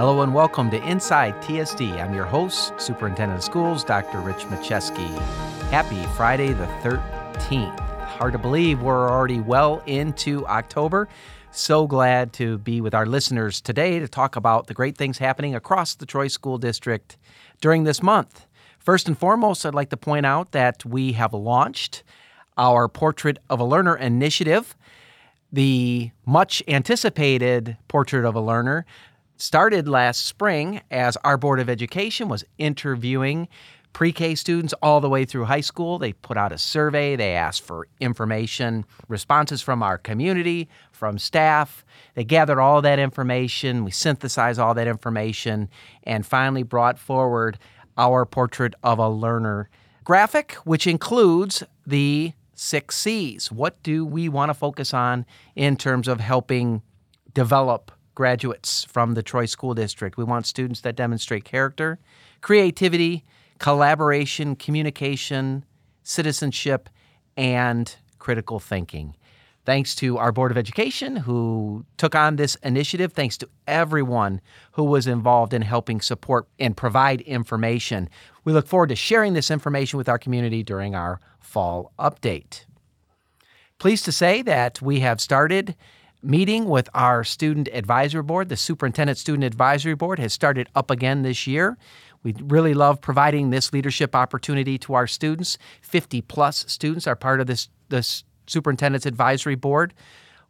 Hello and welcome to Inside TSD. I'm your host, Superintendent of Schools, Dr. Rich Machesky. Happy Friday the 13th. Hard to believe we're already well into October. So glad to be with our listeners today to talk about the great things happening across the Troy School District during this month. First and foremost, I'd like to point out that we have launched our Portrait of a Learner initiative. The much anticipated Portrait of a Learner started last spring as our Board of Education was interviewing pre K students all the way through high school. They put out a survey, they asked for information, responses from our community, from staff. They gathered all that information, we synthesized all that information, and finally brought forward our portrait of a learner graphic, which includes the six C's. What do we want to focus on in terms of helping develop graduates from the Troy School District? We want students that demonstrate character, creativity, collaboration, communication, citizenship, and critical thinking. Thanks to our Board of Education who took on this initiative. Thanks to everyone who was involved in helping support and provide information. We look forward to sharing this information with our community during our fall update. Pleased to say that we have started meeting with our student advisory board. The Superintendent Student Advisory Board has started up again this year. We really love providing this leadership opportunity to our students. 50 plus students are part of this, this Superintendent's Advisory Board.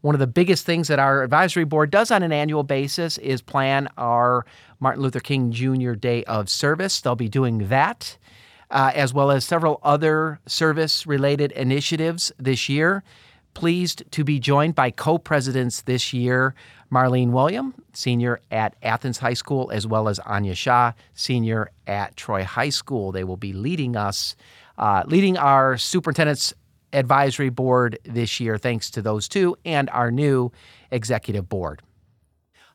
One of the biggest things that our advisory board does on an annual basis is plan our Martin Luther King Jr. Day of Service. They'll be doing that, uh, as well as several other service related initiatives this year. Pleased to be joined by co presidents this year Marlene William, senior at Athens High School, as well as Anya Shah, senior at Troy High School. They will be leading us, uh, leading our superintendent's advisory board this year, thanks to those two, and our new executive board.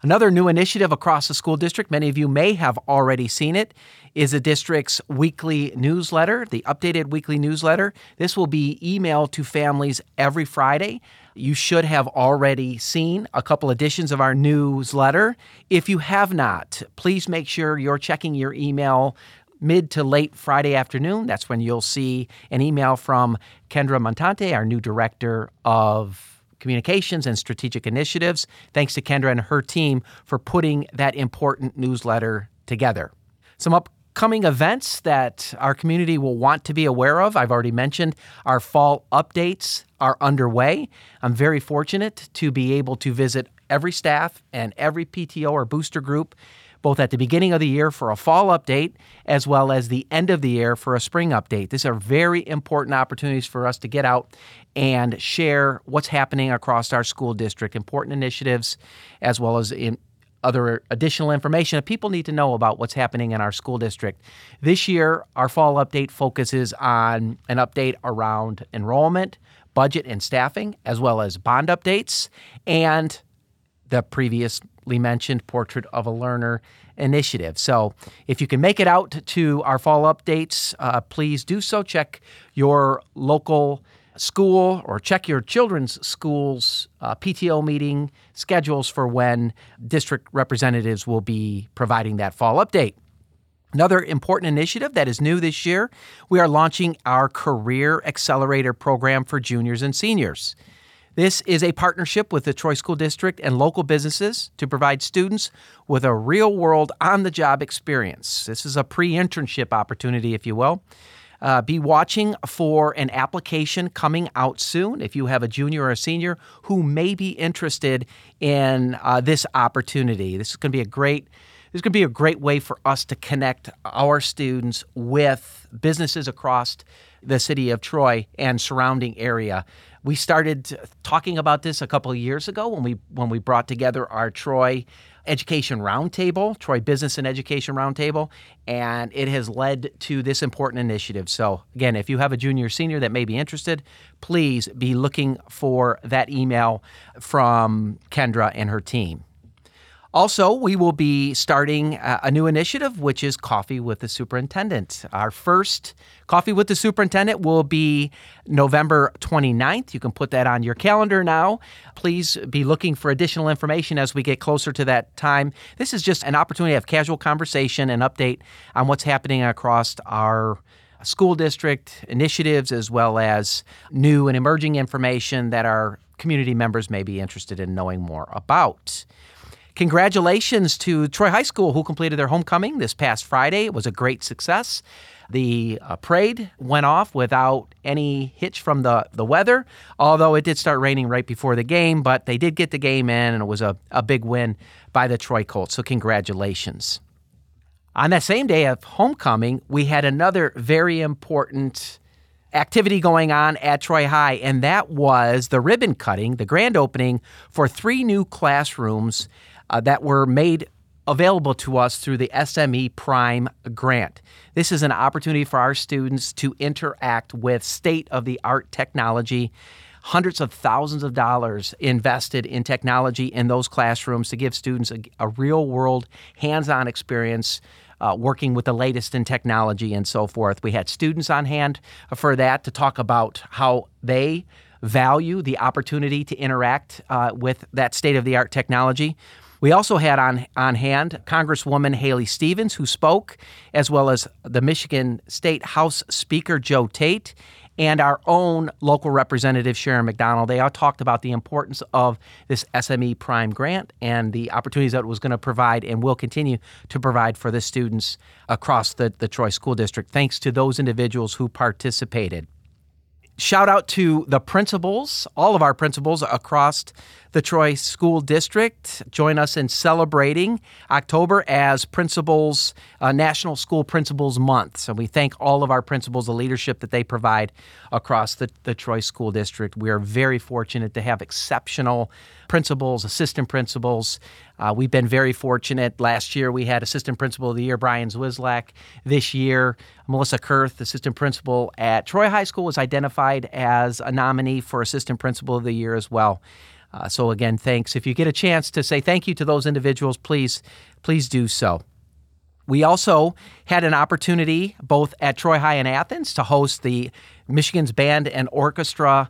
Another new initiative across the school district, many of you may have already seen it, is the district's weekly newsletter, the updated weekly newsletter. This will be emailed to families every Friday. You should have already seen a couple editions of our newsletter. If you have not, please make sure you're checking your email mid to late Friday afternoon. That's when you'll see an email from Kendra Montante, our new director of communications and strategic initiatives. Thanks to Kendra and her team for putting that important newsletter together. Some upcoming events that our community will want to be aware of. I've already mentioned our fall updates are underway. I'm very fortunate to be able to visit every staff and every PTO or booster group both at the beginning of the year for a fall update as well as the end of the year for a spring update. These are very important opportunities for us to get out and share what's happening across our school district, important initiatives, as well as in other additional information that people need to know about what's happening in our school district. This year, our fall update focuses on an update around enrollment, budget, and staffing, as well as bond updates and the previously mentioned Portrait of a Learner initiative. So, if you can make it out to our fall updates, uh, please do so. Check your local school or check your children's school's uh, PTO meeting schedules for when district representatives will be providing that fall update. Another important initiative that is new this year, we are launching our Career Accelerator program for juniors and seniors. This is a partnership with the Troy School District and local businesses to provide students with a real world on the job experience. This is a pre internship opportunity, if you will. Uh, be watching for an application coming out soon if you have a junior or a senior who may be interested in uh, this opportunity. This is going to be a great this is going to be a great way for us to connect our students with businesses across the city of Troy and surrounding area. We started talking about this a couple of years ago when we when we brought together our Troy Education Roundtable, Troy Business and Education Roundtable, and it has led to this important initiative. So, again, if you have a junior or senior that may be interested, please be looking for that email from Kendra and her team. Also, we will be starting uh, a new initiative, which is Coffee with the Superintendent. Our first Coffee with the Superintendent will be November 29th. You can put that on your calendar now. Please be looking for additional information as we get closer to that time. This is just an opportunity to have casual conversation and update on what's happening across our school district initiatives as well as new and emerging information that our community members may be interested in knowing more about. Congratulations to Troy High School, who completed their homecoming this past Friday. It was a great success. The uh, parade went off without any hitch from the, the weather, although it did start raining right before the game, but they did get the game in, and it was a, a big win by the Troy Colts. So, congratulations. On that same day of homecoming, we had another very important activity going on at Troy High, and that was the ribbon cutting, the grand opening for three new classrooms uh, that were made available to us through the SME Prime grant. This is an opportunity for our students to interact with state of the art technology. Hundreds of thousands of dollars invested in technology in those classrooms to give students a, a real world hands on experience uh, working with the latest in technology and so forth. We had students on hand for that to talk about how they value the opportunity to interact uh, with that state of the art technology. We also had on, on hand Congresswoman Haley Stevens, who spoke, as well as the Michigan State House Speaker Joe Tate and our own local representative Sharon McDonald. They all talked about the importance of this SME Prime grant and the opportunities that it was going to provide and will continue to provide for the students across the, the Troy School District, thanks to those individuals who participated. Shout out to the principals, all of our principals across the Troy School District. Join us in celebrating October as Principals uh, National School Principals Month. So we thank all of our principals, the leadership that they provide across the, the Troy School District. We are very fortunate to have exceptional principals, assistant principals. Uh, we've been very fortunate. Last year we had Assistant Principal of the Year Brian Zwislak. This year, Melissa Kurth, Assistant Principal at Troy High School, was identified as a nominee for Assistant Principal of the Year as well. Uh, so again, thanks. If you get a chance to say thank you to those individuals, please, please do so. We also had an opportunity both at Troy High and Athens to host the Michigan's Band and Orchestra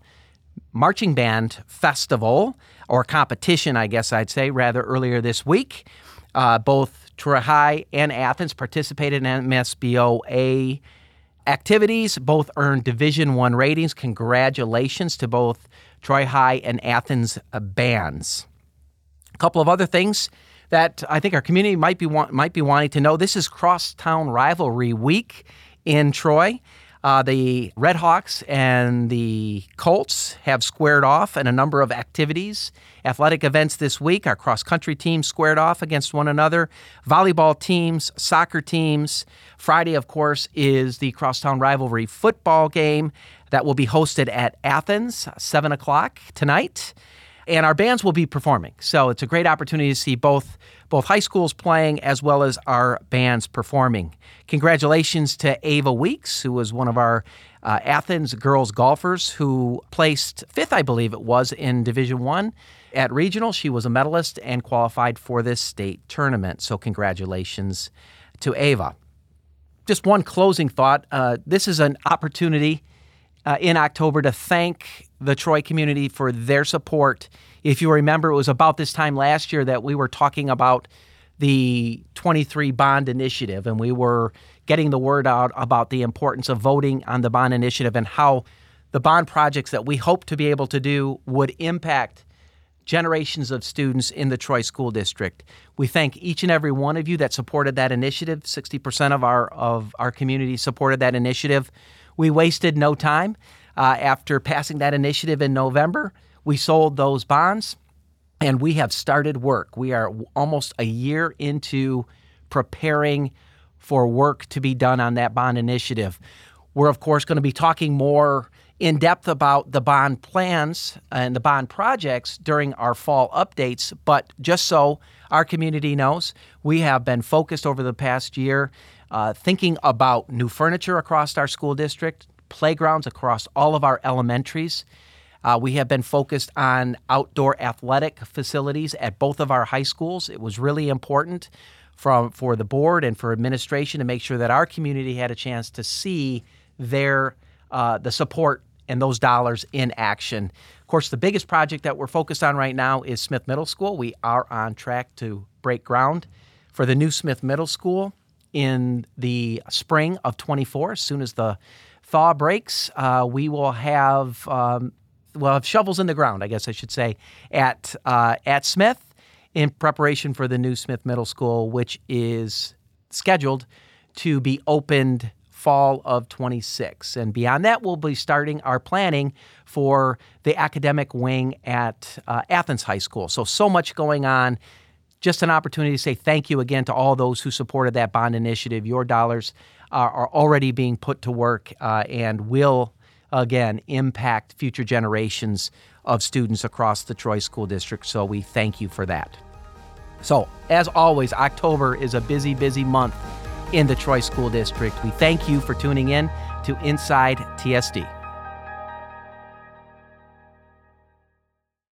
Marching Band Festival or competition, I guess I'd say, rather earlier this week. Uh, both Troy High and Athens participated in MSBOA activities. Both earned Division One ratings. Congratulations to both Troy High, and Athens uh, bands. A couple of other things that I think our community might be might be wanting to know. This is Crosstown Rivalry Week in Troy. Uh, the Redhawks and the Colts have squared off in a number of activities. Athletic events this week. Our cross country teams squared off against one another. Volleyball teams, soccer teams. Friday, of course, is the Crosstown Rivalry football game that will be hosted at Athens, 7 o'clock tonight. And our bands will be performing. So it's a great opportunity to see both, both high schools playing as well as our bands performing. Congratulations to Ava Weeks, who was one of our uh, Athens girls golfers who placed fifth, I believe it was, in Division One at regional. She was a medalist and qualified for this state tournament. So congratulations to Ava. Just one closing thought. Uh, this is an opportunity uh, in October to thank the Troy community for their support. If you remember, it was about this time last year that we were talking about the 23 bond initiative and we were getting the word out about the importance of voting on the bond initiative and how the bond projects that we hope to be able to do would impact generations of students in the Troy School District. We thank each and every one of you that supported that initiative. 60% of our of our community supported that initiative. We wasted no time. Uh, after passing that initiative in November, we sold those bonds and we have started work. We are almost a year into preparing for work to be done on that bond initiative. We're, of course, going to be talking more in depth about the bond plans and the bond projects during our fall updates. But just so our community knows, we have been focused over the past year uh, thinking about new furniture across our school district, playgrounds across all of our elementaries. Uh, we have been focused on outdoor athletic facilities at both of our high schools. It was really important from for the board and for administration to make sure that our community had a chance to see their uh, the support and those dollars in action. Of course, the biggest project that we're focused on right now is Smith Middle School. We are on track to break ground for the new Smith Middle School in the spring of 24. As soon as the thaw breaks, uh, we will have um, well have shovels in the ground, I guess I should say, at uh, at Smith in preparation for the new Smith Middle School, which is scheduled to be opened fall of 26. And beyond that, we'll be starting our planning for the academic wing at uh, Athens High School. So, so much going on. Just an opportunity to say thank you again to all those who supported that bond initiative. Your dollars are, are already being put to work uh, and will, again, impact future generations of students across the Troy School District. So, we thank you for that. So, as always, October is a busy, busy month in the Troy School District. We thank you for tuning in to Inside TSD.